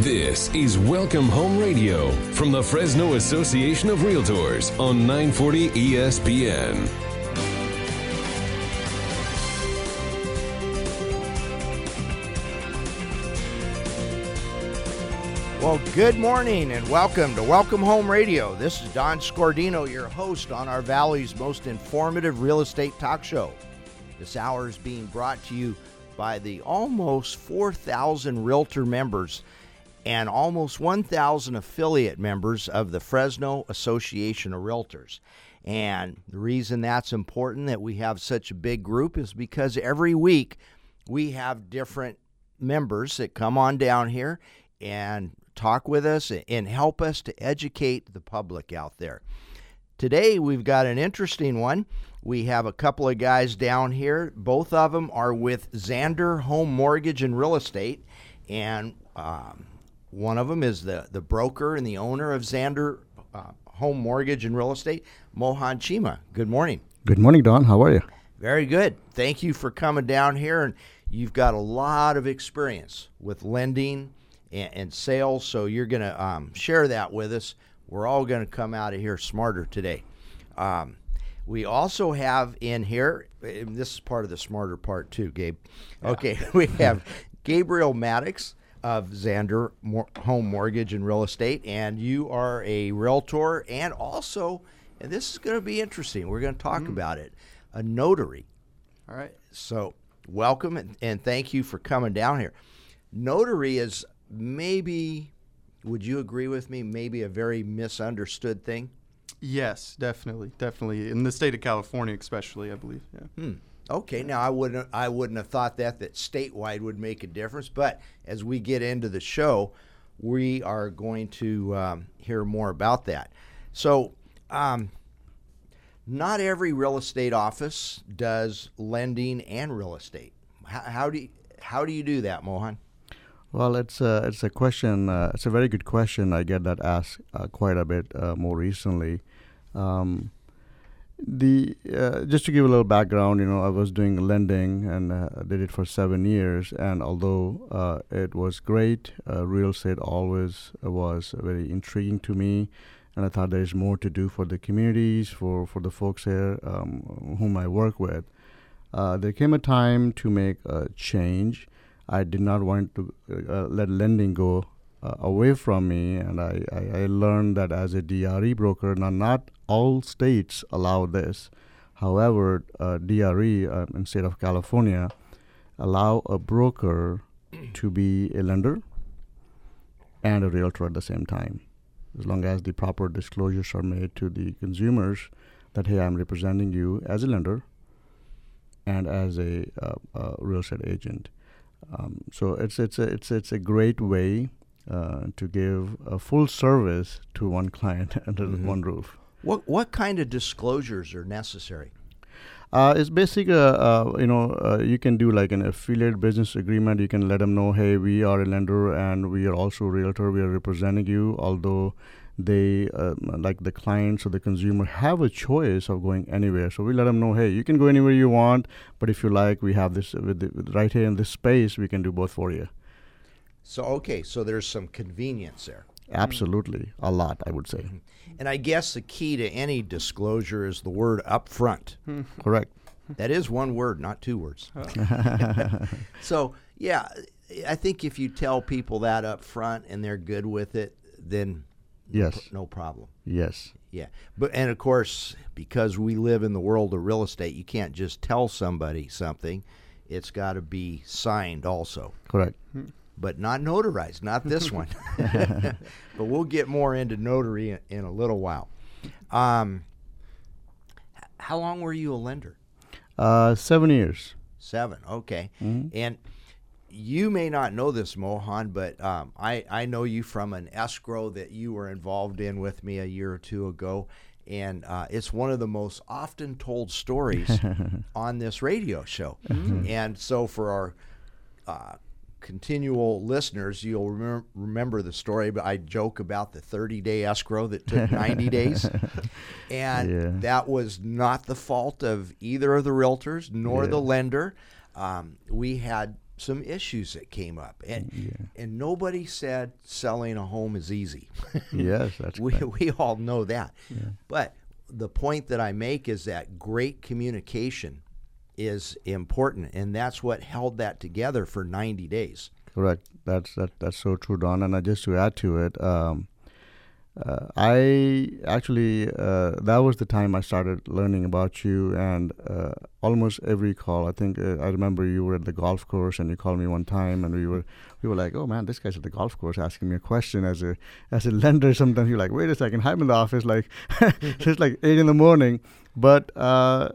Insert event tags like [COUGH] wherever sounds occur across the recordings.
This is Welcome Home Radio from the Fresno Association of Realtors on 940 ESPN. Well, good morning and welcome to Welcome Home Radio. This is Don Scordino, your host on our Valley's most informative real estate talk show. This hour is being brought to you by the almost 4,000 realtor members and almost 1,000 affiliate members of the Fresno Association of Realtors. And the reason that's important that we have such a big group is because every week we have different members that come on down here and talk with us and help us to educate the public out there. Today we've got an interesting one. We have a couple of guys down here. Both of them are with Xander Home Mortgage and Real Estate, and um, one of them is the the broker and the owner of Xander uh, Home Mortgage and Real Estate, Mohan Chima. Good morning. Good morning, Don. How are you? Very good. Thank you for coming down here, and you've got a lot of experience with lending and, and sales, so you're going to um, share that with us. We're all going to come out of here smarter today. Um, we also have in here, this is part of the smarter part too, Gabe. Okay, [LAUGHS] we have Gabriel Maddox of Xander Home Mortgage and Real Estate, and you are a realtor and also, and this is going to be interesting, we're going to talk mm. about it, a notary. All right. So, welcome and, and thank you for coming down here. Notary is maybe, would you agree with me, maybe a very misunderstood thing? Yes, definitely, definitely. In the state of California, especially, I believe. Yeah. Hmm. Okay, now I wouldn't I wouldn't have thought that that statewide would make a difference, but as we get into the show, we are going to um, hear more about that. So, um, not every real estate office does lending and real estate. How, how do you, how do you do that, Mohan? Well, it's a it's a question. Uh, it's a very good question. I get that asked uh, quite a bit uh, more recently. Um, the uh, just to give a little background, you know, I was doing lending and uh, did it for seven years. And although uh, it was great, real estate always was very intriguing to me. And I thought there's more to do for the communities, for for the folks here um, whom I work with. there came a time to make a change I did not want to uh, let lending go uh, away from me, and I, I, I, learned that as a DRE broker, now not all states allow this. However, uh, DRE uh, in state of California allow a broker to be a lender and a realtor at the same time, as long as the proper disclosures are made to the consumers that hey, I'm representing you as a lender and as a uh, real estate agent. Um, so it's it's a it's it's a great way uh, to give a full service to one client [LAUGHS] under mm-hmm. one roof. What what kind of disclosures are necessary? Uh, it's basically, uh, uh, you know, uh, you can do like an affiliate business agreement. You can let them know, hey, we are a lender and we are also a realtor. We are representing you, although they uh, like the clients or the consumer have a choice of going anywhere so we let them know hey you can go anywhere you want but if you like we have this with, the, with right here in this space we can do both for you so okay so there's some convenience there mm-hmm. absolutely a lot i would say mm-hmm. and i guess the key to any disclosure is the word upfront hmm. correct that is one word not two words oh. [LAUGHS] [LAUGHS] so yeah i think if you tell people that up front and they're good with it then Yes. No, problem. Yes. Yeah. But and of course, because we live in the world of real estate, you can't just tell somebody something. It's got to be signed also. Correct. Hmm. But not notarized, not this [LAUGHS] one. [LAUGHS] but we'll get more into notary in, in a little while. Um, how long were you a lender? Uh, seven years. Seven. Okay. Mm-hmm. And you may not know this, Mohan, but um, I, I know you from an escrow that you were involved in with me a year or two ago. And uh, it's one of the most often told stories [LAUGHS] on this radio show. Mm-hmm. And so, for our uh, continual listeners, you'll remember, remember the story, but I joke about the 30 day escrow that took [LAUGHS] 90 days. And yeah. that was not the fault of either of the realtors nor yeah. the lender. Um, we had some issues that came up, and and nobody said selling a home is easy. [LAUGHS] yes, that's we correct. we all know that. But the point that I make is that great communication is important, and that's what held that together for 90 days. Correct. That's that. That's so true, Don. And just to add to it, um, uh, I actually uh, that was the time I started learning about you, and uh, almost every call. I think uh, I remember you were at the golf course, and you called me one time, and we were we were like, "Oh man, this guy's at the golf course asking me a question." As a as a [LAUGHS] lender, sometimes you're like, "Wait a second, I'm in the office like [LAUGHS] it's like eight in the morning," but uh,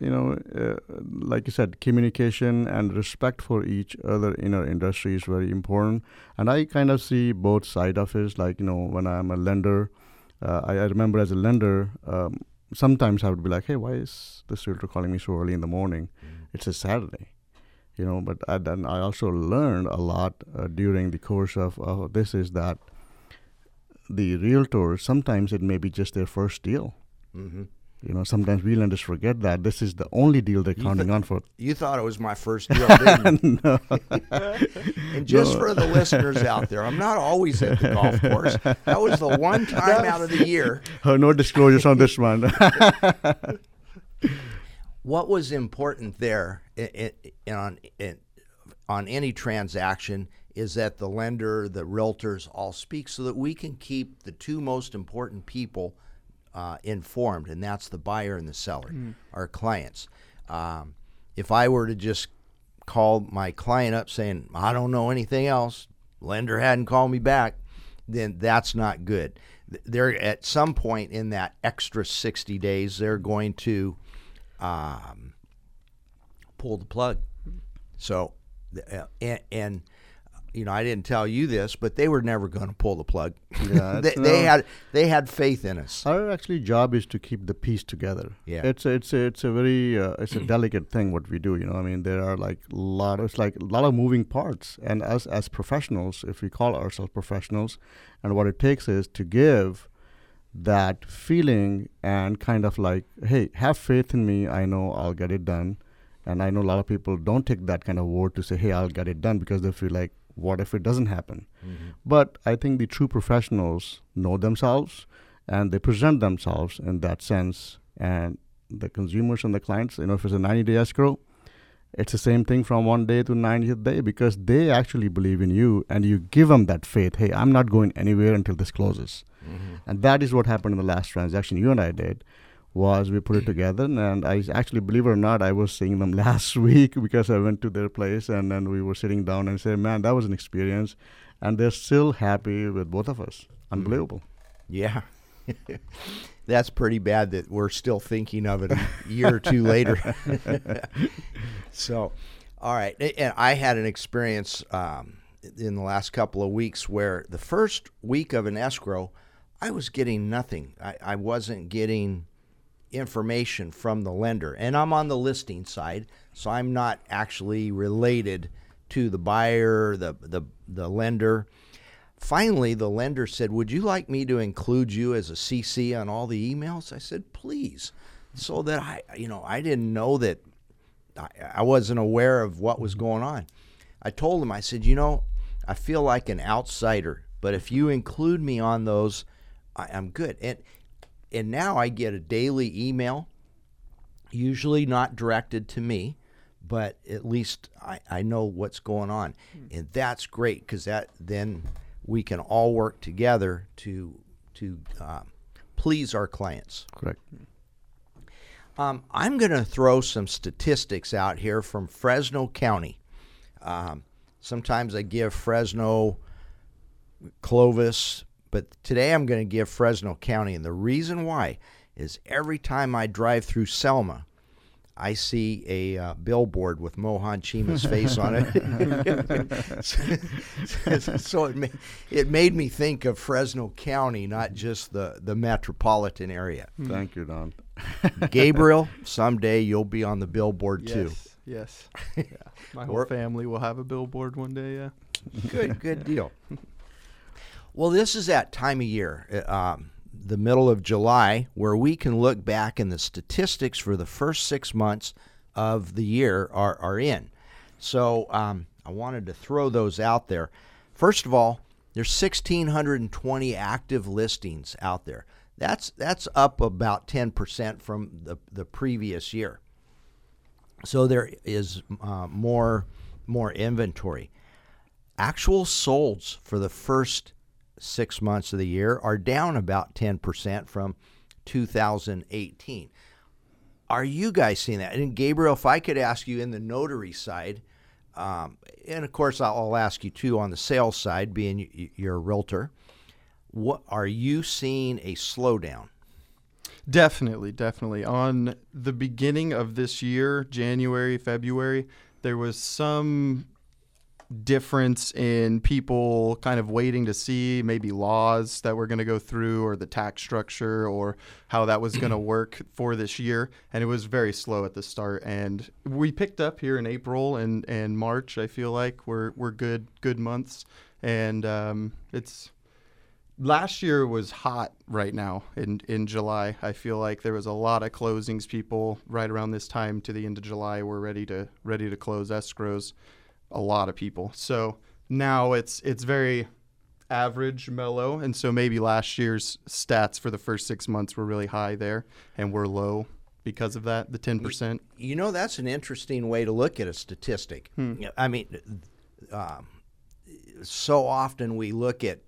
you know, uh, like you said, communication and respect for each other in our industry is very important. And I kind of see both side of it. Like you know, when I'm a lender, uh, I, I remember as a lender, um, sometimes I would be like, "Hey, why is this realtor calling me so early in the morning? It's a Saturday." You know, but I, then I also learned a lot uh, during the course of uh, this is that the realtors sometimes it may be just their first deal. Mm-hmm. You know, sometimes we lenders forget that this is the only deal they're counting on for. You thought it was my first [LAUGHS] deal, [LAUGHS] didn't you? no. [LAUGHS] And just No. for the listeners out there, I'm not always at the golf course. That was the one time out of the year. Oh, no disclosures on this one. What was important there i i on in, on any transaction is that the lender, the realtors, all speak so that we can keep the two most important people uh, informed, and that's the buyer and the seller, our clients. Um, if I were to just call my client up saying, I don't know anything else, lender hadn't called me back, then that's not good. They're at some point in that extra 60 days, they're going to um, pull the plug. So, uh, and, and you know, I didn't tell you this, but they were never going to pull the plug. Yeah, [LAUGHS] they, they had they had faith in us. Our actually job is to keep the piece together. Yeah. it's a, it's a, it's a very uh, it's a [CLEARS THROAT] delicate thing what we do. You know, I mean, there are like a lot. It's like a lot of moving parts, and us as professionals, if we call ourselves professionals, and what it takes is to give that feeling and kind of like, hey, have faith in me. I know I'll get it done. And I know a lot of people don't take that kind of word to say, hey, I'll get it done because they feel like, what if it doesn't happen? Mm-hmm. But I think the true professionals know themselves and they present themselves in that sense. And the consumers and the clients, you know, if it's a 90 day escrow, it's the same thing from one day to 90th day because they actually believe in you and you give them that faith. Hey, I'm not going anywhere until this closes. Mm-hmm. And that is what happened in the last transaction you and I did was we put it together and I actually believe it or not I was seeing them [LAUGHS] last week because I went to their place and then we were sitting down and said man that was an experience and they're still happy with both of us unbelievable Yeah. [LAUGHS] That's pretty bad that we're still thinking of it a year or two later. [LAUGHS] so, all right. And I had an experience um, in the last couple of weeks where the first week of an escrow, I was getting nothing. I, I wasn't getting information from the lender. And I'm on the listing side, so I'm not actually related to the buyer, the, the, the lender. Finally, the lender said, Would you like me to include you as a CC on all the emails? I said, Please. So that I, you know, I didn't know that I, I wasn't aware of what was going on. I told him, I said, You know, I feel like an outsider, but if you include me on those, I, I'm good. And, and now I get a daily email, usually not directed to me, but at least I, I know what's going on. And that's great because that then we can all work together to to um, please our clients. correct Um, I'm going to throw some statistics out here from Fresno County. Um, sometimes I give Fresno, Clovis, but today I'm going to give Fresno County. And the reason why is every time I drive through Selma, I see a uh, billboard with Mohan Chima's [LAUGHS] face on it. [LAUGHS] so it, ma- it made me think of Fresno County, not just the, the metropolitan area. thank you don Gabriel, [LAUGHS] someday you'll be on the billboard too. Yes. Yes. yeah. My whole Or- family will have a billboard one day. Yeah. Good, good deal. Well, this is that time of year, uh, um, the middle of July, where we can look back and the statistics for the first six months of the year are, are in. So um, I wanted to throw those out there. First of all, there's 1,620 active listings out there. That's that's up about 10% from the, the previous year. So there is uh, more more inventory. Actual solds for the first six months of the year are down about 10% from 2018. Are you guys seeing that? And Gabriel, if I could ask you in the notary side, um, and of course I'll, ask you too on the sales side, being you're a realtor, what are you seeing a slowdown? Definitely, definitely. On the beginning of this year, January, February, there was some difference in people kind of waiting to see maybe laws that we're going to go through or the tax structure or how that was going to [CLEARS THROAT] work for this year and it was very slow at the start and we picked up here in April and and March I feel like we're we're good good months and um, it's last year was hot right now in in July. I feel like there was a lot of closings. People right around this time to the end of July were ready to ready to close escrows a lot of people. So now it's it's very average mellow and so maybe last year's stats for the first 6 months were really high there and we're low because of that the 10%. You know that's an interesting way to look at a statistic. Hmm. I mean um, so often we look at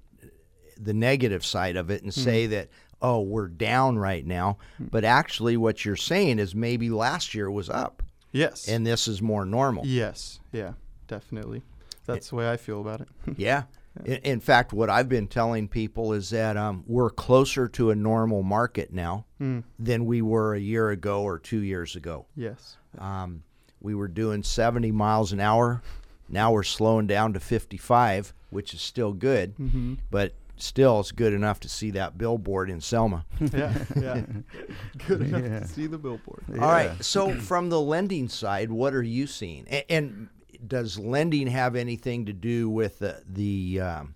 the negative side of it and hmm. say that oh we're down right now hmm. but actually what you're saying is maybe last year was up yes and this is more normal yes yeah definitely. That's it, the way I feel about it. [LAUGHS] yeah. yeah. In, in, fact, what I've been telling people is that um, we're closer to a normal market now mm. than we were a year ago or two years ago. Yes. Um, we were doing 70 miles an hour. Now we're slowing down to 55, which is still good, mm-hmm. but still it's good enough to see that billboard in Selma. [LAUGHS] yeah, yeah. [LAUGHS] Good enough yeah. to see the billboard. Yeah. All right. So from the lending side, what are you seeing? And, and does lending have anything to do with the, the um,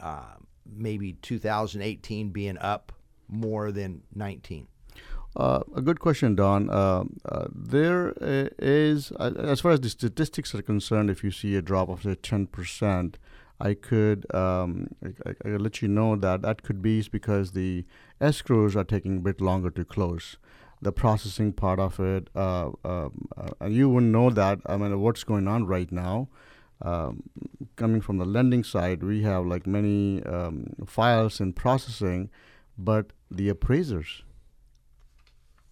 uh, maybe 2018 being up more than 19? Uh, a good question, Don. Uh, uh, there is, uh, as far as the statistics are concerned, if you see a drop of say 10%, I could um, I, I, let you know that that could be because the escrows are taking a bit longer to close the processing part of it. Uh, um, uh, you wouldn't know that. I mean, what's going on right now? Um, coming from the lending side, we have like many um, files in processing, but the appraisers,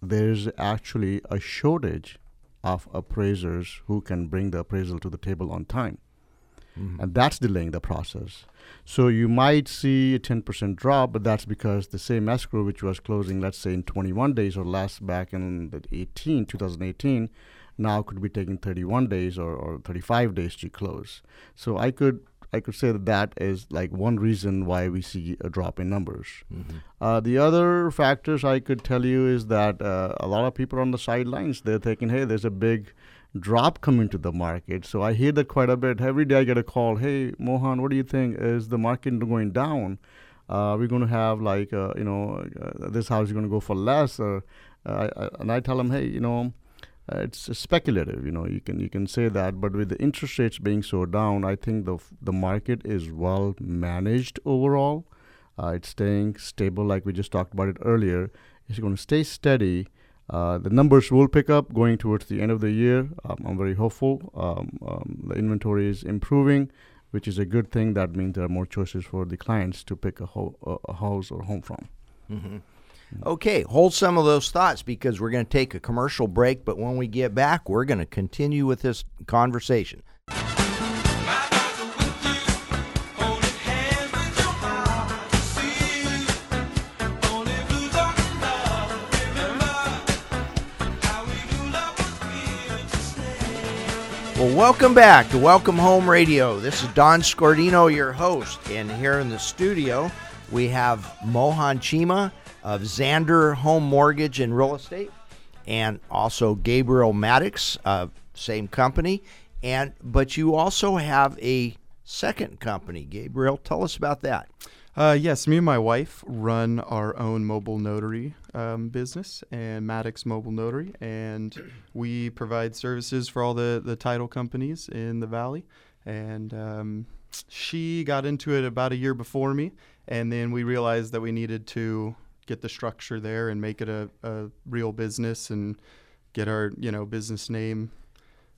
there's actually a shortage of appraisers who can bring the appraisal to the table on time. Mm-hmm. And that's delaying the process. So you might see a 10% drop, but that's because the same escrow, which was closing, let's say in 21 days or less back in the 18, 2018, now could be taking 31 days or, or 35 days to close. So I could I could say that that is like one reason why we see a drop in numbers. Mm-hmm. Uh, the other factors I could tell you is that uh, a lot of people on the sidelines. They're thinking, hey, there's a big drop coming to the market. So I hear that quite a bit. Every day I get a call, hey, Mohan, what do you think? Is the market going down? Uh, we're going to have like, uh, you know, uh, this house is going to go for less. Or, uh, and I tell them, hey, you know, uh, it's speculative. You know, you can you can say that, but with the interest rates being so down, I think the the market is well managed overall. Uh, it's staying stable, like we just talked about it earlier. It's going to stay steady uh, the numbers will pick up going towards the end of the year. Um, I'm very hopeful. Um, um, the inventory is improving, which is a good thing. That means there are more choices for the clients to pick a, ho- a house or home from. Mm-hmm. Okay, hold some of those thoughts because we're going to take a commercial break. But when we get back, we're going to continue with this conversation. Well, welcome back to Welcome Home Radio. This is Don Scordino, your host, and here in the studio we have Mohan Chima of Xander Home Mortgage and Real Estate, and also Gabriel Maddox, of same company, and but you also have a second company. Gabriel, tell us about that. Uh, yes, me and my wife run our own mobile notary um, business and Maddox Mobile Notary, and we provide services for all the, the title companies in the valley. and um, she got into it about a year before me, and then we realized that we needed to get the structure there and make it a, a real business and get our you know business name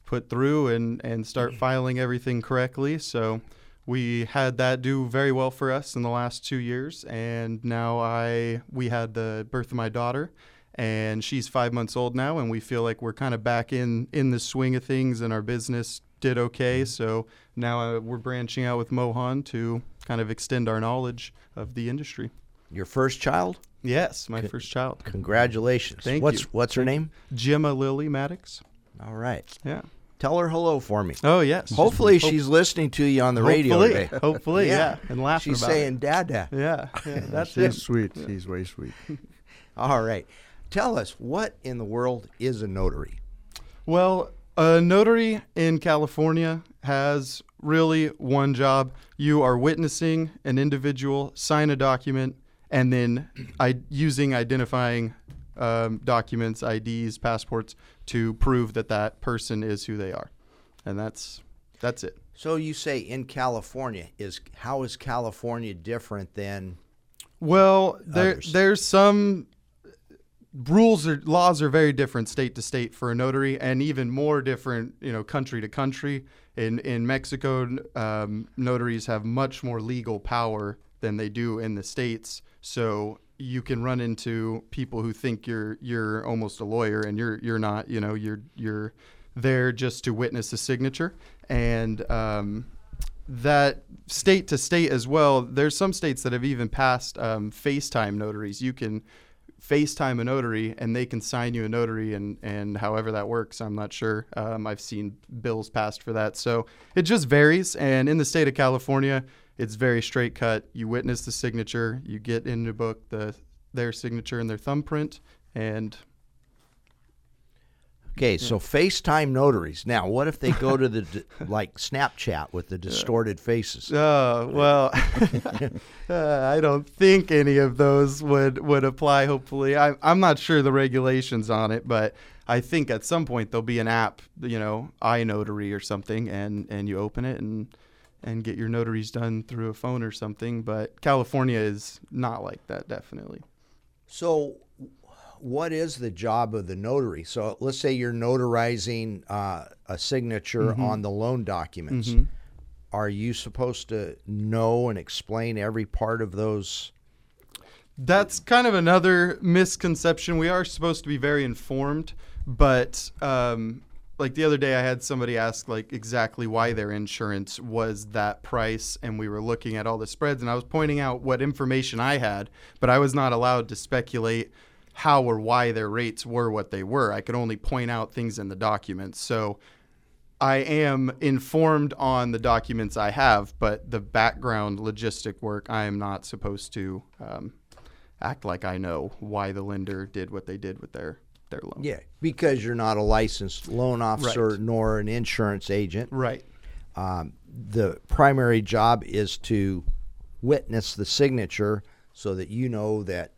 put through and and start filing everything correctly. So we had that do very well for us in the last two years, and now I we had the birth of my daughter, and she's five months old now, and we feel like we're kind of back in in the swing of things, and our business did okay. So now uh, we're branching out with Mohan to kind of extend our knowledge of the industry. Your first child? Yes, my first child. Congratulations. Thank what's you. what's her name? Gemma Lily Maddox. All right. Yeah. Tell her hello for me. Oh yes. Hopefully Hope- she's listening to you on the radio hopefully, today. [LAUGHS] Hopefully, yeah. and laughing She's about saying Dada. Yeah, yeah, [LAUGHS] that's She's it. sweet. She's way sweet. [LAUGHS] All right. Tell us what in the world is a notary? Well, a notary in California has really one job. You are witnessing an individual sign a document and then I, using identifying um, documents, IDs, passports to prove that that person is who they are. And that's that's it. So you say in California is how is California different than Well, there Others. there's some rules or laws are very different state to state for a notary, and even more different, you know, country to country. In in Mexico, um, notaries have much more legal power than they do in the states. So you can run into people who think you're you're almost a lawyer, and you're you're not. You know, you're you're there just to witness a signature, and um, that state to state as well. There's some states that have even passed um, FaceTime notaries. You can FaceTime a notary and they can sign you a notary, and, and however that works, I'm not sure. Um, I've seen bills passed for that. So it just varies. And in the state of California, it's very straight cut. You witness the signature, you get in the book the their signature and their thumbprint, and Okay, so FaceTime notaries. Now, what if they go to the d- [LAUGHS] like Snapchat with the distorted faces? Oh well, [LAUGHS] uh, I don't think any of those would would apply. Hopefully, I, I'm not sure the regulations on it, but I think at some point there'll be an app, you know, iNotary or something, and and you open it and and get your notaries done through a phone or something. But California is not like that, definitely. So, what is the job of the notary? So, let's say you're notarizing uh, a signature on the loan documents. Are you supposed to know and explain every part of those? That's kind of another misconception. We are supposed to be very informed, but um, like the other day, I had somebody ask like exactly why their insurance was that price, and we were looking at all the spreads, and I was pointing out what information I had, but I was not allowed to speculate how or why their rates were what they were. I could only point out things in the documents. So I am informed on the documents I have, but the background logistic work, I am not supposed to um, act like I know why the lender did what they did with their their loan. Yeah, because you're not a licensed loan officer Right. nor an insurance agent. Right. Um, the primary job is to witness the signature so that you know that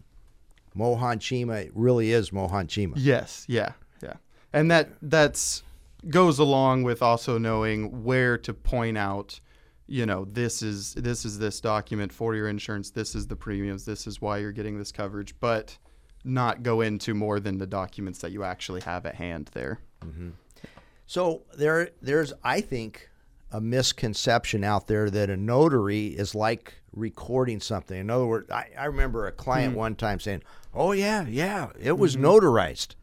Mohan Chima really is Mohan Chima. Yes. Yeah. Yeah. And that that's goes along with also knowing where to point out. You know, this is this is this document for your insurance. This is the premiums. This is why you're getting this coverage. But not go into more than the documents that you actually have at hand there. Mm-hmm. So there, there's I think a misconception out there that a notary is like recording something. In other words, I, I remember a client hmm. one time saying, "Oh yeah, yeah, it was mm-hmm. notarized."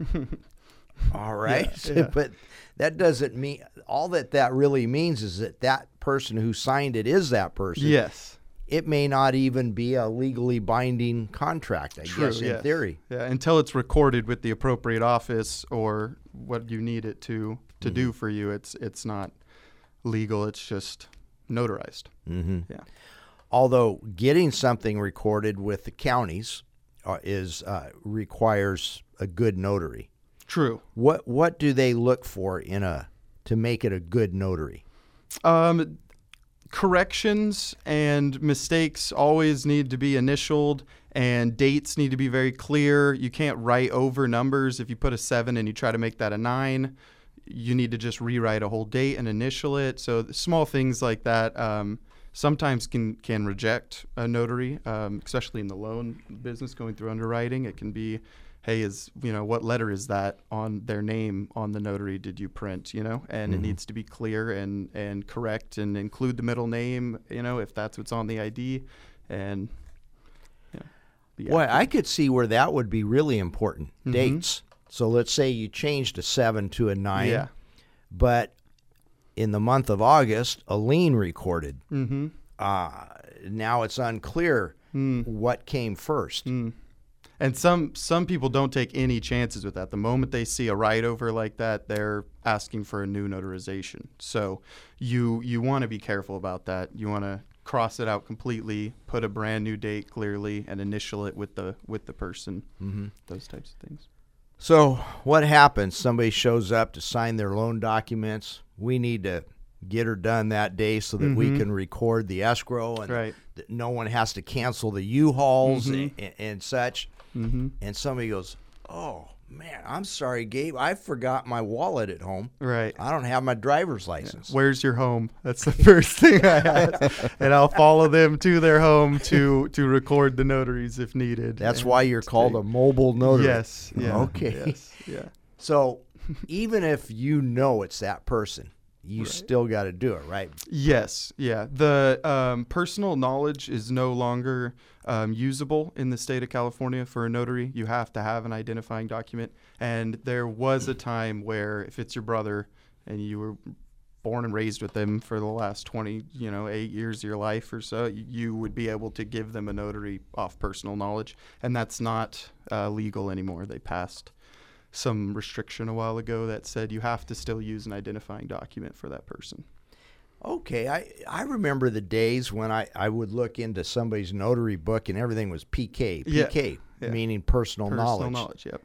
[LAUGHS] All right, [LAUGHS] yeah. but that doesn't mean all that that really means is that that person who signed it is that person. Yes. It may not even be a legally binding contract. I True, guess in yes. theory. Yeah, until it's recorded with the appropriate office or what you need it to to Mm-hmm. do for you, it's it's not legal. It's just notarized. Mm-hmm. Yeah. although getting something recorded with the counties uh, is uh, requires a good notary. True. What what do they look for in a to make it a good notary? Um, corrections and mistakes always need to be initialed, and dates need to be very clear. You can't write over numbers. If you put a seven and you try to make that a nine, you need to just rewrite a whole date and initial it. So small things like that um, sometimes can can reject a notary, um, especially in the loan business going through underwriting. It can be, hey, is you know what letter is that on their name on the notary? Did you print? You know, and it needs to be clear and and correct and include the middle name. You know, if that's what's on the ID, and yeah. Boy. I could see where that would be really important. Mm-hmm. Dates. So let's say you changed a seven to a nine, yeah. but in the month of August, a lien recorded. Mm-hmm. Uh, now it's unclear Hmm. what came first. And some some people don't take any chances with that. The moment they see a write over like that, they're asking for a new notarization. So you you want to be careful about that. You want to cross it out completely, put a brand new date clearly, and initial it with the with the person. Mm-hmm. Those types of things. So what happens? Somebody shows up to sign their loan documents. We need to get her done that day so that we can record the escrow and Mm-hmm. Right. that no one has to cancel the U-Hauls Mm-hmm. and, and such. Mm-hmm. And somebody goes, "Oh man, I'm sorry, Gabe. I forgot my wallet at home. Right. I don't have my driver's license." Where's your home? That's the [LAUGHS] first thing I ask, and I'll follow them to their home to to record the notaries if needed. That's why you're called a mobile notary. Yes. Yeah. Okay. Yes, yeah. So even if you know it's that person, you still got to do it, right? Yes, yeah. The um, personal knowledge is no longer um, usable in the state of California for a notary. You have to have an identifying document. And there was a time where if it's your brother and you were born and raised with them for the last 20, you know, eight years of your life or so, you would be able to give them a notary off personal knowledge. And that's not uh, legal anymore. They passed some restriction a while ago that said you have to still use an identifying document for that person. Okay, I, I remember the days when I, I would look into somebody's notary book and everything was PK, PK, yeah. meaning personal, Personal knowledge. knowledge. Yep.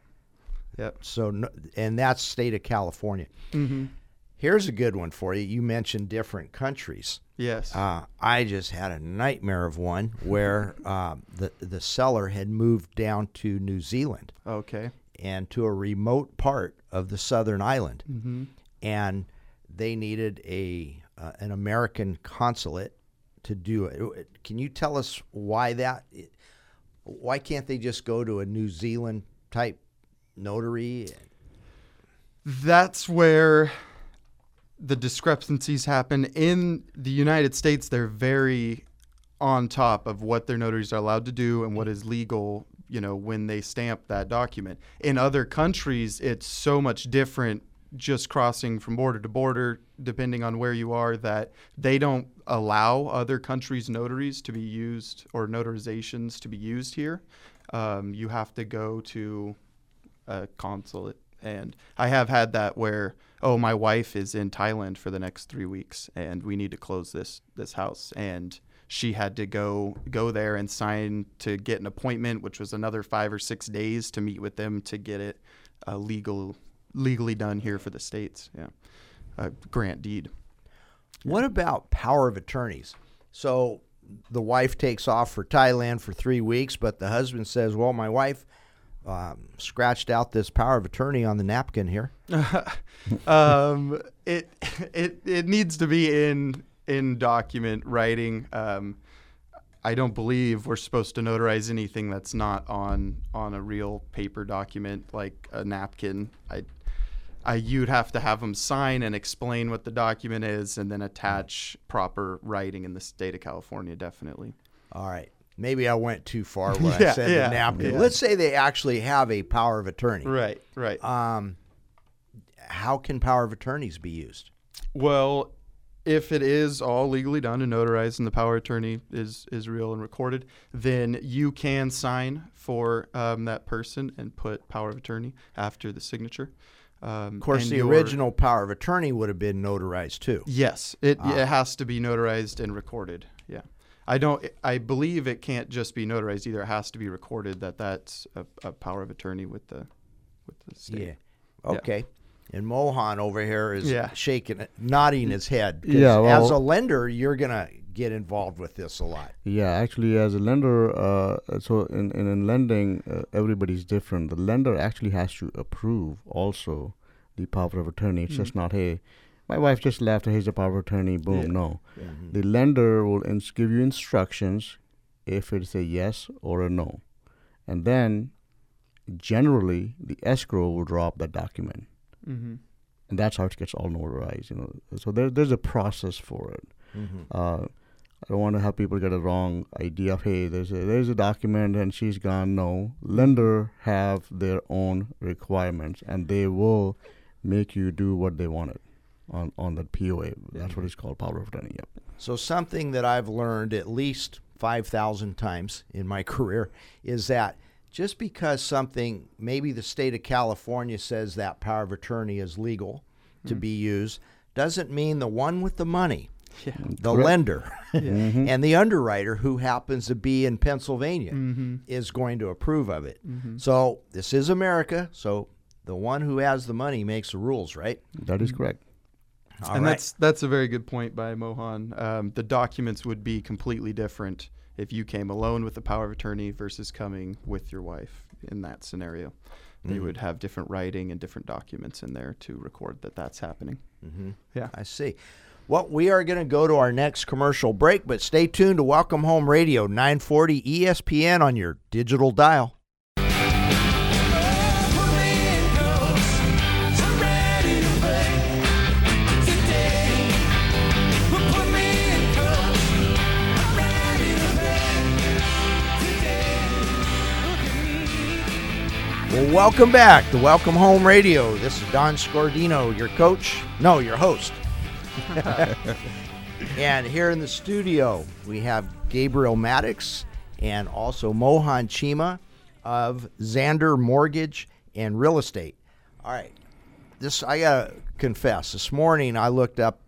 Yep. So, and that's state of California. Mm-hmm. Here's a good one for you. You mentioned different countries. Yes. Uh, I just had a nightmare of one where [LAUGHS] uh, the the seller had moved down to New Zealand okay. And to a remote part of the southern island, Mm-hmm. and they needed a uh, an American consulate to do it. Can you tell us why that? Why can't they just go to a New Zealand type notary? That's where the discrepancies happen. In the United States, they're very on top of what their notaries are allowed to do and what is legal, you know, when they stamp that document. In other countries, it's so much different just crossing from border to border, depending on where you are, that they don't allow other countries' notaries to be used or notarizations to be used here. Um, you have to go to a consulate. And I have had that where, oh, my wife is in Thailand for the next three weeks, and we need to close this this house, and she had to go go there and sign to get an appointment, which was another five or six days to meet with them to get it uh, legal legally done here for the states. Yeah, a grant deed. What about power of attorneys? So the wife takes off for Thailand for three weeks, but the husband says, "Well, my wife um, scratched out this power of attorney on the napkin here." [LAUGHS] um, it [LAUGHS] it it needs to be in in document writing. Um, I don't believe we're supposed to notarize anything that's not on on a real paper document like a napkin. I, I you'd have to have them sign and explain what the document is, and then attach proper writing in the state of California. Definitely. All right. Maybe I went too far [LAUGHS] when I said yeah, the napkin. yeah. Let's say they actually have a power of attorney. Right. Right. Um, how can power of attorneys be used? Well, if it is all legally done and notarized and the power of attorney is, is real and recorded, then you can sign for um, that person and put power of attorney after the signature. Um, Of course, the your- original power of attorney would have been notarized too. Yes, it, Ah. it has to be notarized and recorded. Yeah. I don't. I believe it can't just be notarized either. It has to be recorded that that's a, a power of attorney with the with the state. Yeah. Okay. And Mohan over here is Yeah. shaking, it, nodding his head. Yeah, as a lender, you're gonna get involved with this a lot. Yeah, actually, as a lender, uh, so in, in, in lending, uh, everybody's different. The lender actually has to approve also the power of attorney. It's Mm. just not, hey, my wife just left, here's the power of attorney, boom. Yeah. No. Mhm. The lender will ins- give you instructions if it's a yes or a no. And then generally the escrow will drop that document. Mm-hmm. And that's how it gets all notarized, you know. So there, there's a process for it. Mhm. Uh, I don't want to have people get a wrong idea of hey, there's a there's a document and she's gone. No, lender have their own requirements and they will make you do what they wanted on on that POA. That's what it's called, power of attorney. Yep. So, something that I've learned at least 5,000 times in my [LAUGHS] career is that just because something, maybe the state of California says that power of attorney is legal to be used, doesn't mean the one with the money, Yeah. the Correct. lender, [LAUGHS] [LAUGHS] Mhm. and the underwriter who happens to be in Pennsylvania Mm-hmm. is going to approve of it. Mm-hmm. So, this is America. So, the one who has the money makes the rules, right? That is correct. All and right. that's that's a very good point by Mohan. Um, the documents would be completely different if you came alone with the power of attorney versus coming with your wife in that scenario. They Mhm. would have different writing and different documents in there to record that that's happening. hmm Yeah. I see. Well, we are going to go to our next commercial break, but stay tuned to Welcome Home Radio, 940 ESPN on your digital dial. Well, welcome back to Welcome Home Radio. This is Don Scordino, your coach. No, your host. [LAUGHS] and here in the studio, we have Gabriel Maddox and also Mohan Chima of Xander Mortgage and Real Estate. All right. This I gotta confess. This morning I looked up,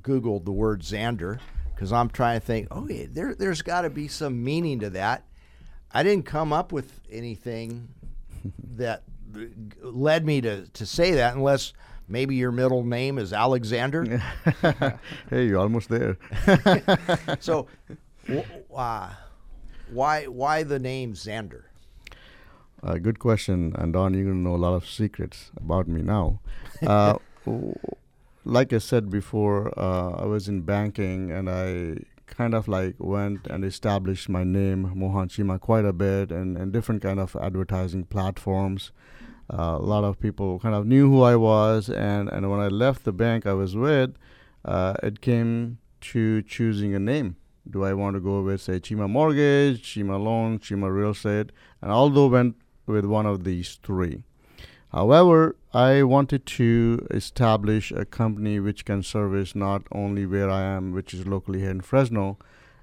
Googled the word Xander because I'm trying to think. Oh, yeah, there, there's got to be some meaning to that. I didn't come up with anything that led me to, to say that unless maybe your middle name is Alexander. [LAUGHS] hey, you're almost there. [LAUGHS] so, uh, why why the name Xander? Uh, good question, and Don, you're gonna know a lot of secrets about me now. Uh, [LAUGHS] like I said before, uh, I was in banking, and I kind of like went and established my name, Mohan Chima, quite a bit, and, and different kind of advertising platforms. Uh, a lot of people kind of knew who I was, and, and when I left the bank I was with, uh, it came to choosing a name. Do I want to go with, say, Chima Mortgage, Chima Loan, Chima Real Estate? And although went with one of these three. However, I wanted to establish a company which can service not only where I am, which is locally here in Fresno,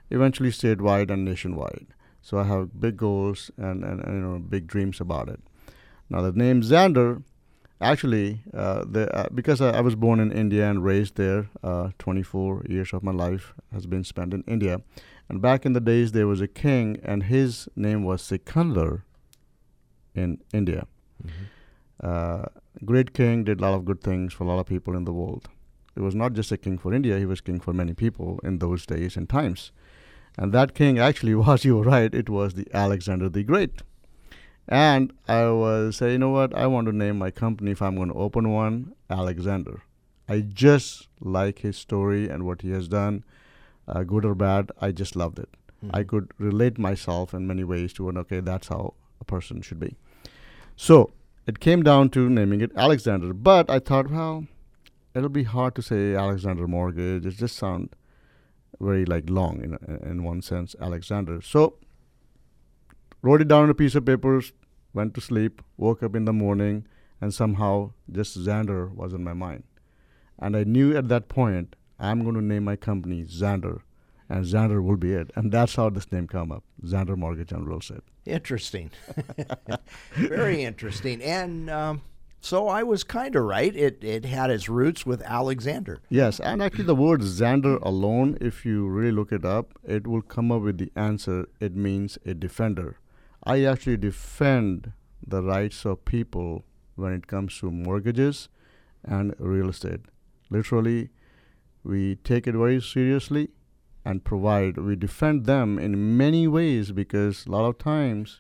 eventually statewide and nationwide. So I have big goals and, and, and you know big dreams about it. Now the name Xander, actually, uh, the, uh, because I, I was born in India and raised there, uh, 24 years of my life has been spent in India. And back in the days, there was a king, and his name was Sikandar in India. Uh, great king did a lot of good things for a lot of people in the world. He was not just a king for India; he was king for many people in those days and times. And that king actually [LAUGHS] was, you were right, it was the Alexander the Great. And I was say, you know what? I want to name my company if I'm going to open one, Alexander. I just like his story and what he has done, uh, good or bad. I just loved it. I could relate myself in many ways to an okay, that's how a person should be. So it came down to naming it Alexander. But I thought, well, it'll be hard to say Alexander Mortgage. It just sound very like long in in one sense, Alexander. So wrote it down on a piece of paper, went to sleep, woke up in the morning, and somehow just Xander was in my mind. And I knew at that point I'm going to name my company Xander, and Xander will be it. And that's how this name came up, Xander Mortgage and Real Estate. Interesting. [LAUGHS] [LAUGHS] Very interesting. And um, so I was kind of right. It it had its roots with Alexander. Yes, and actually the word Xander alone, if you really look it up, it will come up with the answer. It means a defender. I actually defend the rights of people when it comes to mortgages and real estate. Literally, we take it very seriously and provide. We defend them in many ways because a lot of times,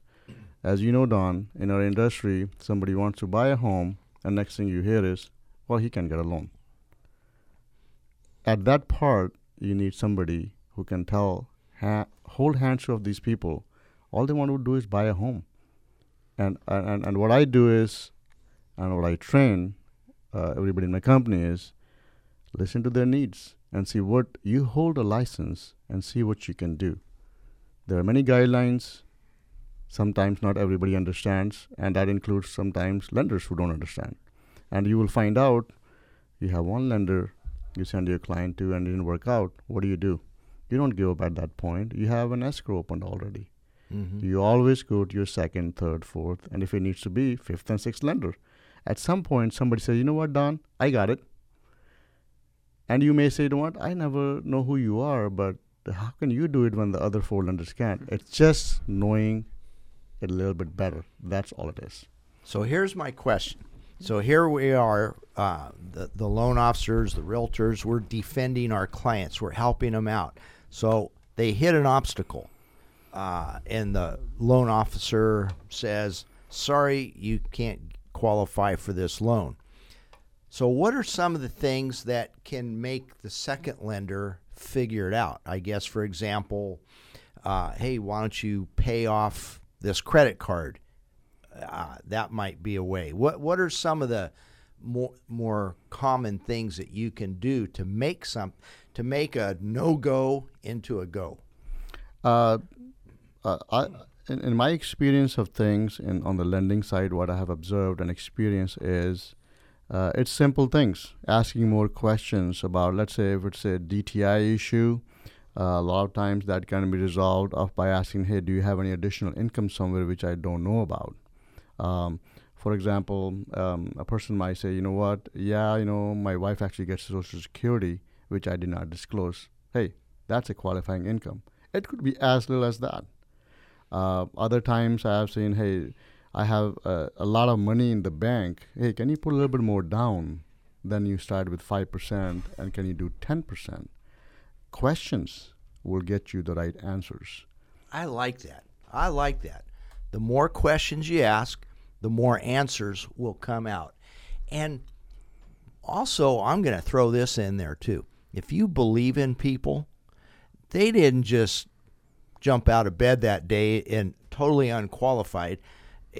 as you know, Don, in our industry, somebody wants to buy a home, and next thing you hear is well, he can get a loan. At that part, you need somebody who can tell, ha- hold hands of these people. All they want to do is buy a home. And, and, and what I do is, and what I train uh, everybody in my company is, listen to their needs and see what you hold a license and see what you can do. There are many guidelines. Sometimes not everybody understands, and that includes sometimes lenders who don't understand. And you will find out you have one lender you send your client to and it didn't work out. What do you do? You don't give up at that point. You have an escrow opened already. Mm-hmm. You always go to your second, third, fourth, and if it needs to be, fifth and sixth lender. At some point, somebody says, you know what, Don, I got it. And you may say, you know what, I never know who you are, but how can you do it when the other four lenders can't? It's just knowing it a little bit better. That's all it is. So here's my question. So here we are, uh, the, the loan officers, the realtors, we're defending our clients, we're helping them out. So they hit an obstacle, uh, and the loan officer says, Sorry, you can't qualify for this loan. So, what are some of the things that can make the second lender figure it out? I guess, for example, uh, hey, why don't you pay off this credit card? Uh, that might be a way. What What are some of the more more common things that you can do to make some to make a no go into a go? Uh, uh, I, in, in my experience of things, and on the lending side, what I have observed and experienced is uh, it's simple things. Asking more questions about, let's say, if it's a DTI issue, uh, a lot of times that can be resolved off by asking, "Hey, do you have any additional income somewhere which I don't know about?" Um, for example, um, a person might say, "You know what? Yeah, you know, my wife actually gets Social Security, which I did not disclose. Hey, that's a qualifying income. It could be as little as that." Uh, other times I have seen, "Hey." I have uh, a lot of money in the bank. Hey, can you put a little bit more down? Then you start with 5%, and can you do 10%? Questions will get you the right answers. I like that. I like that. The more questions you ask, the more answers will come out. And also, I'm going to throw this in there too. If you believe in people, they didn't just jump out of bed that day and totally unqualified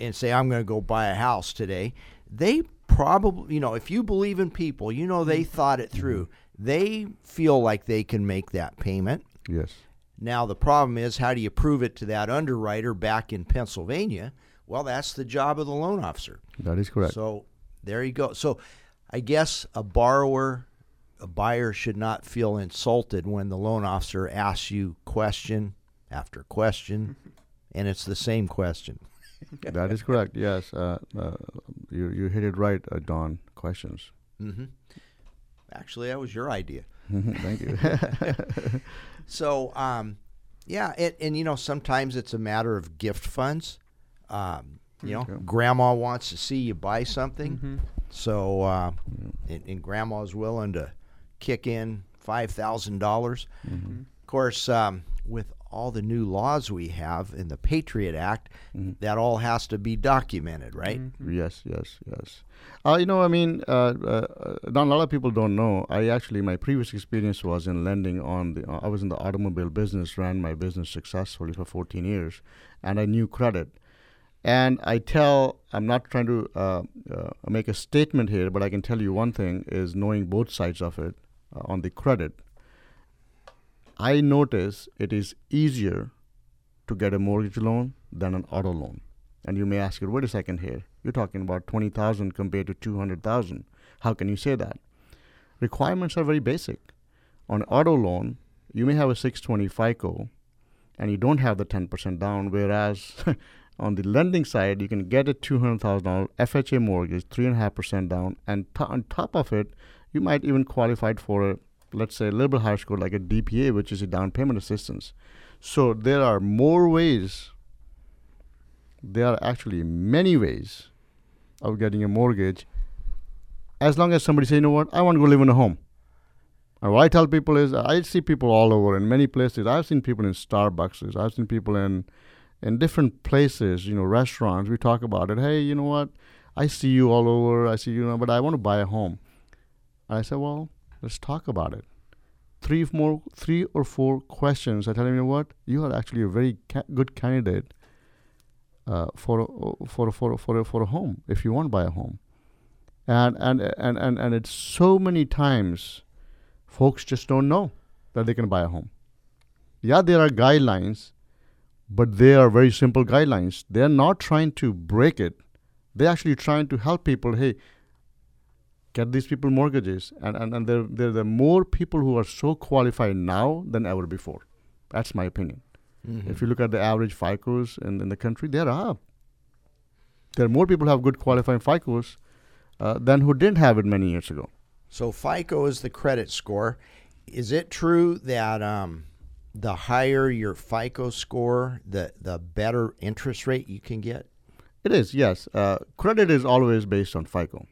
and say, I'm going to go buy a house today. They probably, you know, if you believe in people, you know, they mm-hmm. thought it mm-hmm. through. They feel like they can make that payment. Yes. Now, the problem is, how do you prove it to that underwriter back in Pennsylvania? Well, that's the job of the loan officer. That is correct. So there you go. So I guess a borrower, a buyer should not feel insulted when the loan officer asks you question after question, mm-hmm. and it's the same question. [LAUGHS] that is correct. Yes, uh, uh, you you hit it right, uh, Don. Questions. Mm-hmm. Actually, that was your idea. Thank you. [LAUGHS] [LAUGHS] So, um, yeah, and, and you know, sometimes it's a matter of gift funds. Um, you know, Okay. grandma wants to see you buy something, so uh, and, and grandma's willing to kick in five thousand dollars. Of course, um, with all the new laws we have in the Patriot Act, that all has to be documented, right? yes, yes, yes. Uh, you know, I mean, uh, uh, Don, a lot of people don't know. I actually, my previous experience was in lending on the. Uh, I was in the automobile business, ran my business successfully for 14 years, and I knew credit. And I tell, I'm not trying to uh, uh, make a statement here, but I can tell you one thing is knowing both sides of it uh, on the credit. I notice it is easier to get a mortgage loan than an auto loan. And you may ask, it, wait a second here. You're talking about 20,000 compared to 200,000. How can you say that? Requirements are very basic. On auto loan, you may have a 620 FICO and you don't have the 10% down, whereas [LAUGHS] on the lending side, you can get a $200,000 FHA mortgage, 3.5% down, and to- on top of it, you might even qualify for a, let's say, a little bit higher score like a DPA, which is a down payment assistance. So there are more ways, there are actually many ways of getting a mortgage as long as somebody say, you know what, I want to go live in a home. And what I tell people is, I see people all over in many places. I've seen people in Starbucks. I've seen people in in different places, you know, restaurants. We talk about it. Hey, you know what? I see you all over. I see you know, but I want to buy a home. I said, well, let's talk about it. Three more, three or four questions. I tell him, you know what? You are actually a very ca- good candidate uh, for for for for for a home if you want to buy a home. And and and and and it's so many times, folks just don't know that they can buy a home. Yeah, there are guidelines, but they are very simple guidelines. They are not trying to break it. They're actually trying to help people. Hey, get these people mortgages, and and, and there there are more people who are so qualified now than ever before. That's my opinion. Mm-hmm. If you look at the average FICOs in, in the country, there are. There are more people who have good qualifying FICOs uh, than who didn't have it many years ago. So FICO is the credit score. Is it true that um, the higher your FICO score, the the better interest rate you can get? It is, yes. Uh, credit is always based on FICO.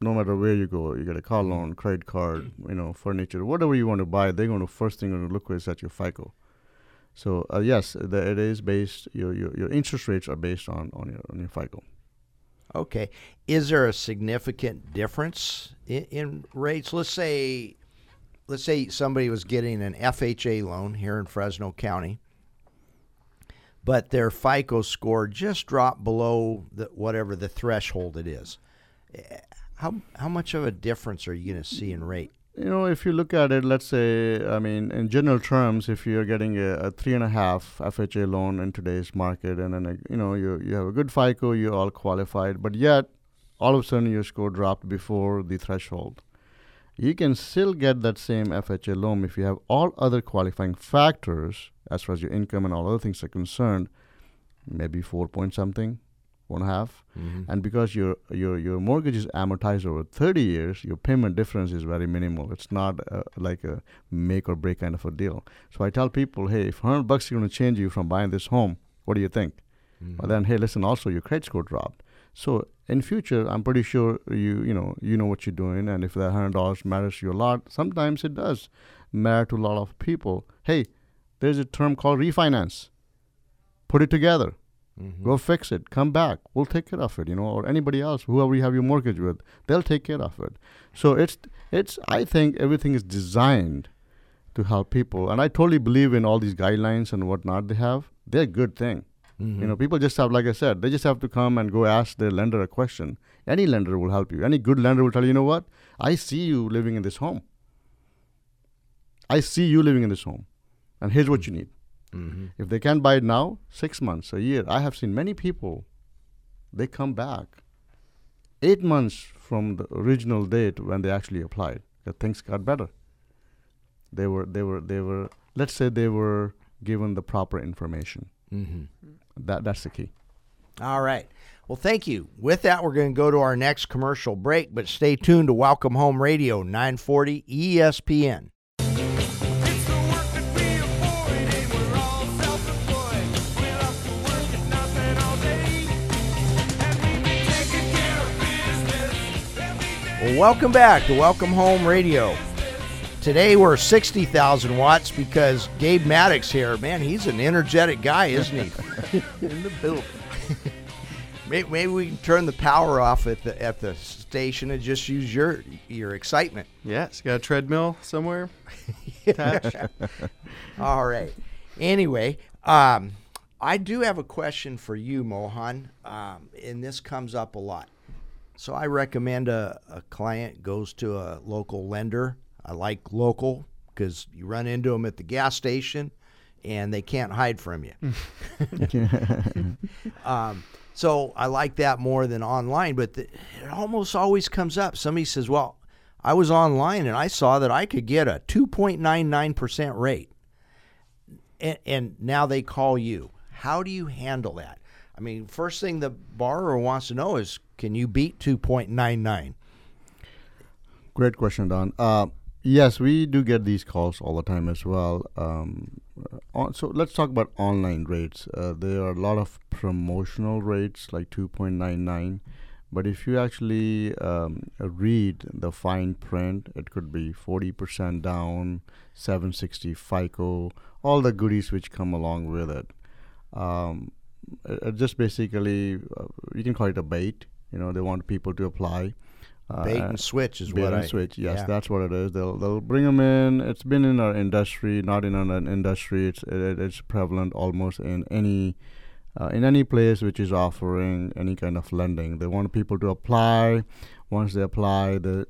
No matter where you go, you get a car loan, credit card, you know, furniture, whatever you want to buy, they're going to first thing going to look is at your FICO. So uh, yes, the, it is based. Your, your your interest rates are based on on your on your FICO. Okay. Is there a significant difference in, in rates? Let's say, let's say somebody was getting an FHA loan here in Fresno County, but their FICO score just dropped below the, whatever the threshold it is. How how much of a difference are you going to see in rate? You know, if you look at it, let's say, I mean, in general terms, if you're getting a, a three and a half FHA loan in today's market, and then a, you know you you have a good FICO, you're all qualified, but yet all of a sudden your score dropped before the threshold. You can still get that same FHA loan if you have all other qualifying factors as far as your income and all other things are concerned, maybe four point something, one half. And because your your your mortgage is amortized over 30 years, your payment difference is very minimal. It's not uh, like a make or break kind of a deal. So I tell people, hey, if 100 bucks is going to change you from buying this home, what do you think? But then, hey, listen, also your credit score dropped. So in future, I'm pretty sure you you know you know what you're doing, and if that hundred dollars matters to you a lot, sometimes it does matter to a lot of people. Hey, there's a term called refinance. Put it together. Mm-hmm. Go fix it. Come back. We'll take care of it. You know, or anybody else, whoever you have your mortgage with, they'll take care of it. So it's it's. I think everything is designed to help people, and I totally believe in all these guidelines and whatnot they have. They're a good thing. Mm-hmm. You know, people just have, like I said, they just have to come and go ask their lender a question. Any lender will help you. Any good lender will tell you, you know what? I see you living in this home. I see you living in this home, and here's what mm-hmm. you need. If they can't buy it now, six months, a year. I have seen many people, they come back eight months from the original date when they actually applied. That things got better. They were, they were, they were. Let's say they were given the proper information. Mm-hmm. That that's the key. All right. Well, thank you. With that, we're going to go to our next commercial break, but stay tuned to Welcome Home Radio 940 ESPN. Welcome back to Welcome Home Radio. Today we're 60,000 watts because Gabe Maddox here. Man, he's an energetic guy, isn't he? [LAUGHS] in the building. [LAUGHS] Maybe, maybe we can turn the power off at the at the station and just use your your excitement. Yes, got a treadmill somewhere [LAUGHS] attached. All right. Anyway, um, I do have a question for you, Mohan, um, and this comes up a lot. So I recommend a, a client goes to a local lender. I like local because you run into them at the gas station, and they can't hide from you. [LAUGHS] [LAUGHS] um, so I like that more than online, but the, it almost always comes up. Somebody says, "Well, I was online and I saw that I could get a 2.99% rate." And, and now they call you. How do you handle that? I mean, first thing the borrower wants to know is, can you beat 2.99? Great question, Don. Uh, yes, we do get these calls all the time as well. Um, uh, on, so let's talk about online rates. Uh, there are a lot of promotional rates like 2.99, but if you actually um, read the fine print, it could be 40% down, 760 FICO, all the goodies which come along with it. Um, it, it just basically, uh, you can call it a bait. You know, they want people to apply. Uh, Bait and switch is bait what and I switch. Yes, yeah. that's what it is. They'll they'll bring them in. It's been in our industry, not in an industry. It's it, it's prevalent almost in any uh, in any place which is offering any kind of lending. They want people to apply. Once they apply, the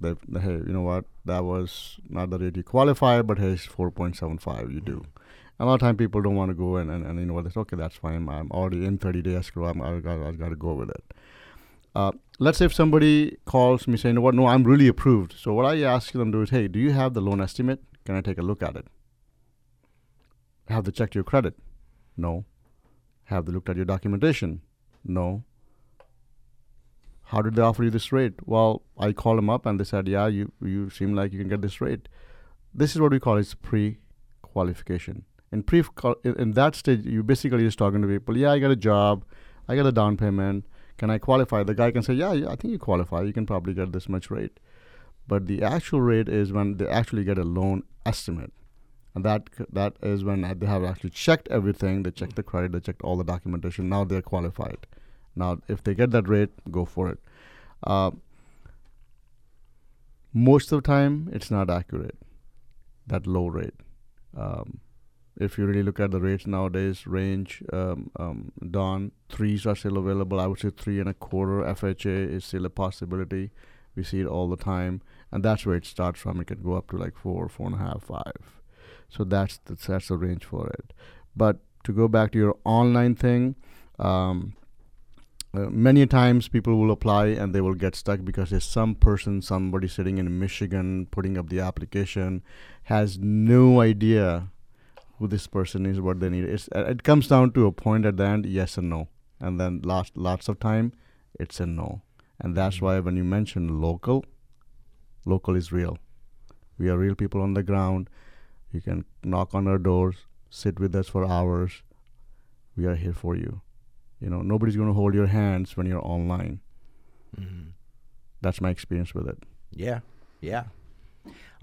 they, hey, you know what? That was not the rate you qualify, but point seven five. You do. A lot of time people don't want to go and, and, and you know say, okay, that's fine. I'm already in 30 day escrow. I'm, I got I got to go with it. Uh, let's say if somebody calls me saying, you know what, no, I'm really approved. So what I ask them to do is, hey, do you have the loan estimate? Can I take a look at it? Have they checked your credit? No. Have they looked at your documentation? No. How did they offer you this rate? Well, I called them up and they said, yeah, you, you seem like you can get this rate. This is what we call is pre-qualification. In pre in that stage, you basically just talking to people. Yeah, I got a job, I got a down payment. Can I qualify? The guy can say, yeah, yeah, I think you qualify. You can probably get this much rate. But the actual rate is when they actually get a loan estimate, and that that is when they have actually checked everything. They checked the credit, they checked all the documentation. Now they're qualified. Now, if they get that rate, go for it. Uh, most of the time, it's not accurate. That low rate. Um, if you really look at the rates nowadays, range um, um, Don threes are still available. I would say three and a quarter FHA is still a possibility. We see it all the time, and that's where it starts from. It can go up to like four, four and a half, five. So that's the, that's the range for it. But to go back to your online thing, um, uh, many times people will apply and they will get stuck because there's some person, somebody sitting in Michigan putting up the application, has no idea who this person is, what they need. It's, uh, it comes down to a point at the end, yes and no, and then lots lots of time, it's a no, and that's why when you mention local, local is real. We are real people on the ground. You can knock on our doors, sit with us for hours. We are here for you. You know, nobody's going to hold your hands when you're online. Mhm. That's my experience with it. Yeah, yeah.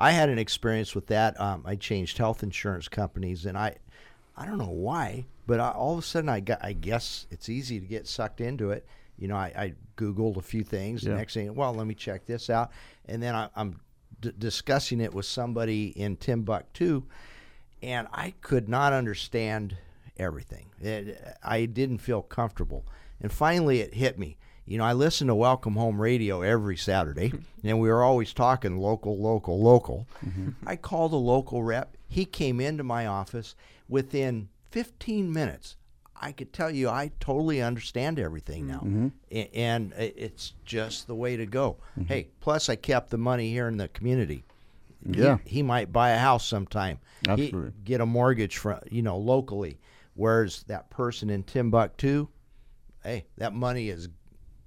I had an experience with that. Um, I changed health insurance companies, and I, I don't know why, but I, all of a sudden I got. I guess it's easy to get sucked into it. You know, I, I googled a few things. Yeah. The next thing, well, let me check this out, and then I, I'm d- discussing it with somebody in Timbuktu, and I could not understand everything. It, I didn't feel comfortable, and finally it hit me. You know, I listen to Welcome Home Radio every Saturday, [LAUGHS] and we were always talking local, local, local. Mm-hmm. I called a local rep. He came into my office within 15 minutes. I could tell you, I totally understand everything now, mm-hmm. A- and it's just the way to go. Mm-hmm. Hey, plus I kept the money here in the community. He- Yeah. he, might buy a house sometime. He- Absolutely. get a mortgage from you know locally. Whereas that person in Timbuktu, hey, that money is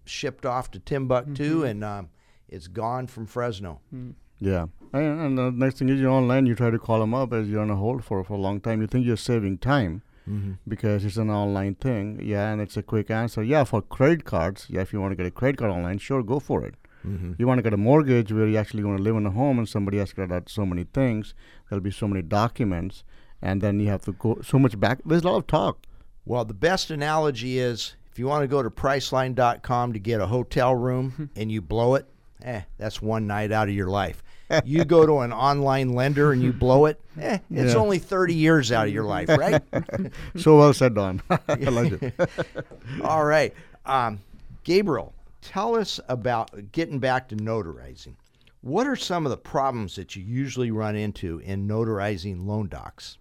shipped off to Timbuktu mm-hmm. and um, it's gone from Fresno. Mm. Yeah. And, and the next thing is you're online, you try to call them up as you're on a hold for, for a long time. You think you're saving time mm-hmm. because it's an online thing. Yeah, and it's a quick answer. Yeah, for credit cards, yeah, if you want to get a credit card online, sure, go for it. Mm-hmm. You want to get a mortgage where you're actually going to live in a home and somebody has to out so many things, there'll be so many documents, and then you have to go so much back. There's a lot of talk. Well, the best analogy is if you want to go to Priceline.com to get a hotel room [LAUGHS] and you blow it, eh, that's one night out of your life. [LAUGHS] You go to an online lender and you blow it, eh, it's Yeah. only 30 years out of your life, right? [LAUGHS] so well said, Don. I like it. All right. Um, Gabriel, tell us about getting back to notarizing. What are some of the problems that you usually run into in notarizing loan docs?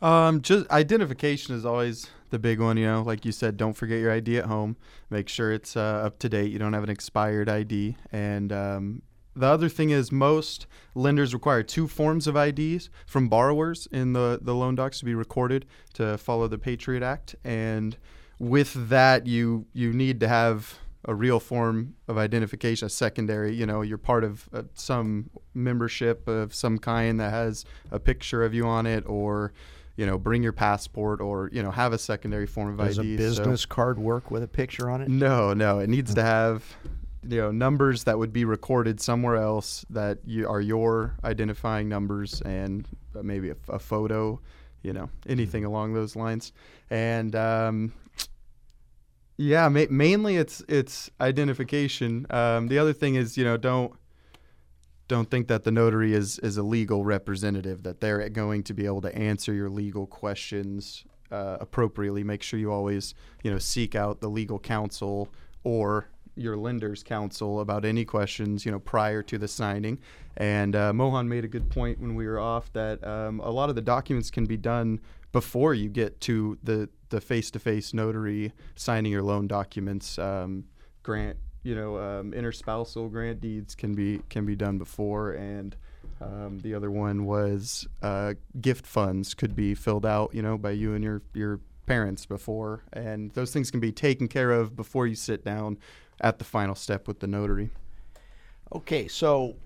Um, just identification is always the big one. You know, like you said, don't forget your ID at home. Make sure it's uh, up to date. You don't have an expired ID. And um, the other thing is, most lenders require two forms of IDs from borrowers in the the loan docs to be recorded to follow the Patriot Act. And with that, you you need to have a real form of identification, a secondary. You know, you're part of uh, some membership of some kind that has a picture of you on it, or you know, bring your passport, or you know, have a secondary form of Does ID. a So- business card work with a picture on it? no, no, it needs to have you know numbers that would be recorded somewhere else that you are your identifying numbers and uh, maybe a, a photo, you know, anything along those lines. And um, Yeah, ma- mainly it's it's identification. Um, the other thing is, you know, don't don't think that the notary is is a legal representative. That they're going to be able to answer your legal questions uh, appropriately. Make sure you always, you know, seek out the legal counsel or your lender's counsel about any questions, you know, prior to the signing. And uh, Mohan made a good point when we were off that um, a lot of the documents can be done before you get to the the face-to-face notary signing your loan documents. Um, grant, you know, um, interspousal grant deeds can be can be done before, and um, the other one was uh, gift funds could be filled out, you know, by you and your your parents before, and those things can be taken care of before you sit down at the final step with the notary. Okay, so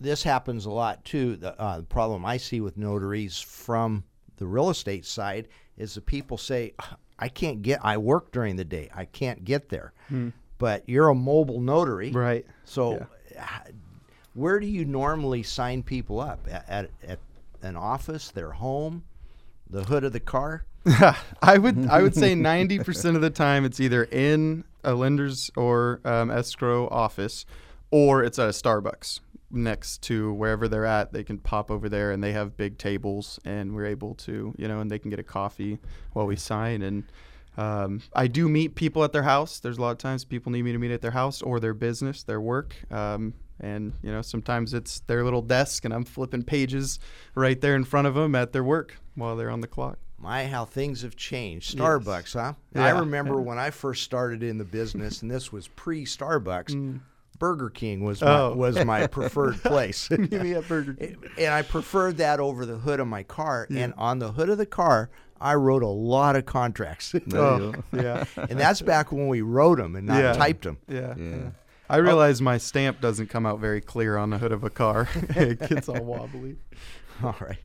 this happens a lot too. The, uh, the problem I see with notaries from the real estate side is the people say, "I can't get. I work during the day. I can't get there." But you're a mobile notary, Right. So, h- where do you normally sign people up at, at, at an office, their home, the hood of the car? [LAUGHS] I would I would say ninety percent of the time it's either in a lender's or um, escrow office, or it's at a Starbucks next to wherever they're at. They can pop over there and they have big tables, and we're able to you know, and they can get a coffee while we sign. And um, I do meet people at their house. There's a lot of times people need me to meet at their house or their business, their work. Um, and you know, sometimes it's their little desk, and I'm flipping pages right there in front of them at their work while they're on the clock. My, how things have changed. Starbucks, huh? I Yeah. remember when I first started in the business, and this was pre Starbucks. Burger King was my, Mm. Oh. was my preferred [LAUGHS] place, Meet me at Burger King. and I preferred that over the hood of my car. And on the hood of the car, I wrote a lot of contracts, [LAUGHS] Oh, yeah. and that's back when we wrote them and not Yeah. typed them. Yeah. Yeah. I realize my stamp doesn't come out very clear on the hood of a car. [LAUGHS] it gets all wobbly. [LAUGHS] All right,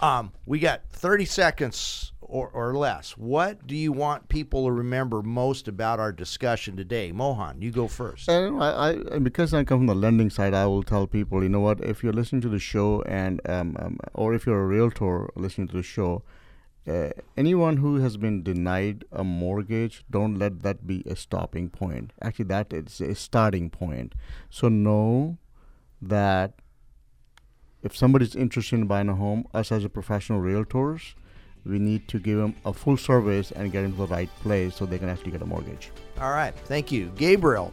um, we got thirty seconds or, or less. What do you want people to remember most about our discussion today, Mohan? You go first. And I, I, and because I come from the lending side, I will tell people, you know what, if you're listening to the show and, um, um, or if you're a realtor listening to the show, uh, anyone who has been denied a mortgage, don't let that be a stopping point. Actually, that is a starting point. So know that if somebody's interested in buying a home, us as a professional realtors, we need to give them a full service and get them to the right place so they can actually get a mortgage. All right, thank you, Gabriel.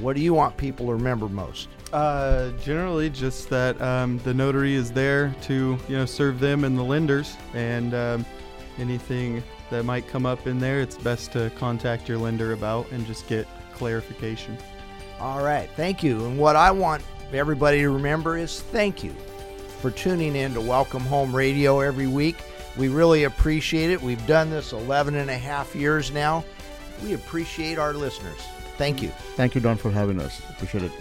What do you want people to remember most? Uh, generally, just that um, the notary is there to you know serve them and the lenders, and um, anything that might come up in there, it's best to contact your lender about and just get clarification. All right, thank you. And what I want everybody to remember is thank you for tuning in to Welcome Home Radio every week. We really appreciate it. We've done this 11 and a half years now. We appreciate our listeners. Thank you. Thank you, Don, for having us. Appreciate it.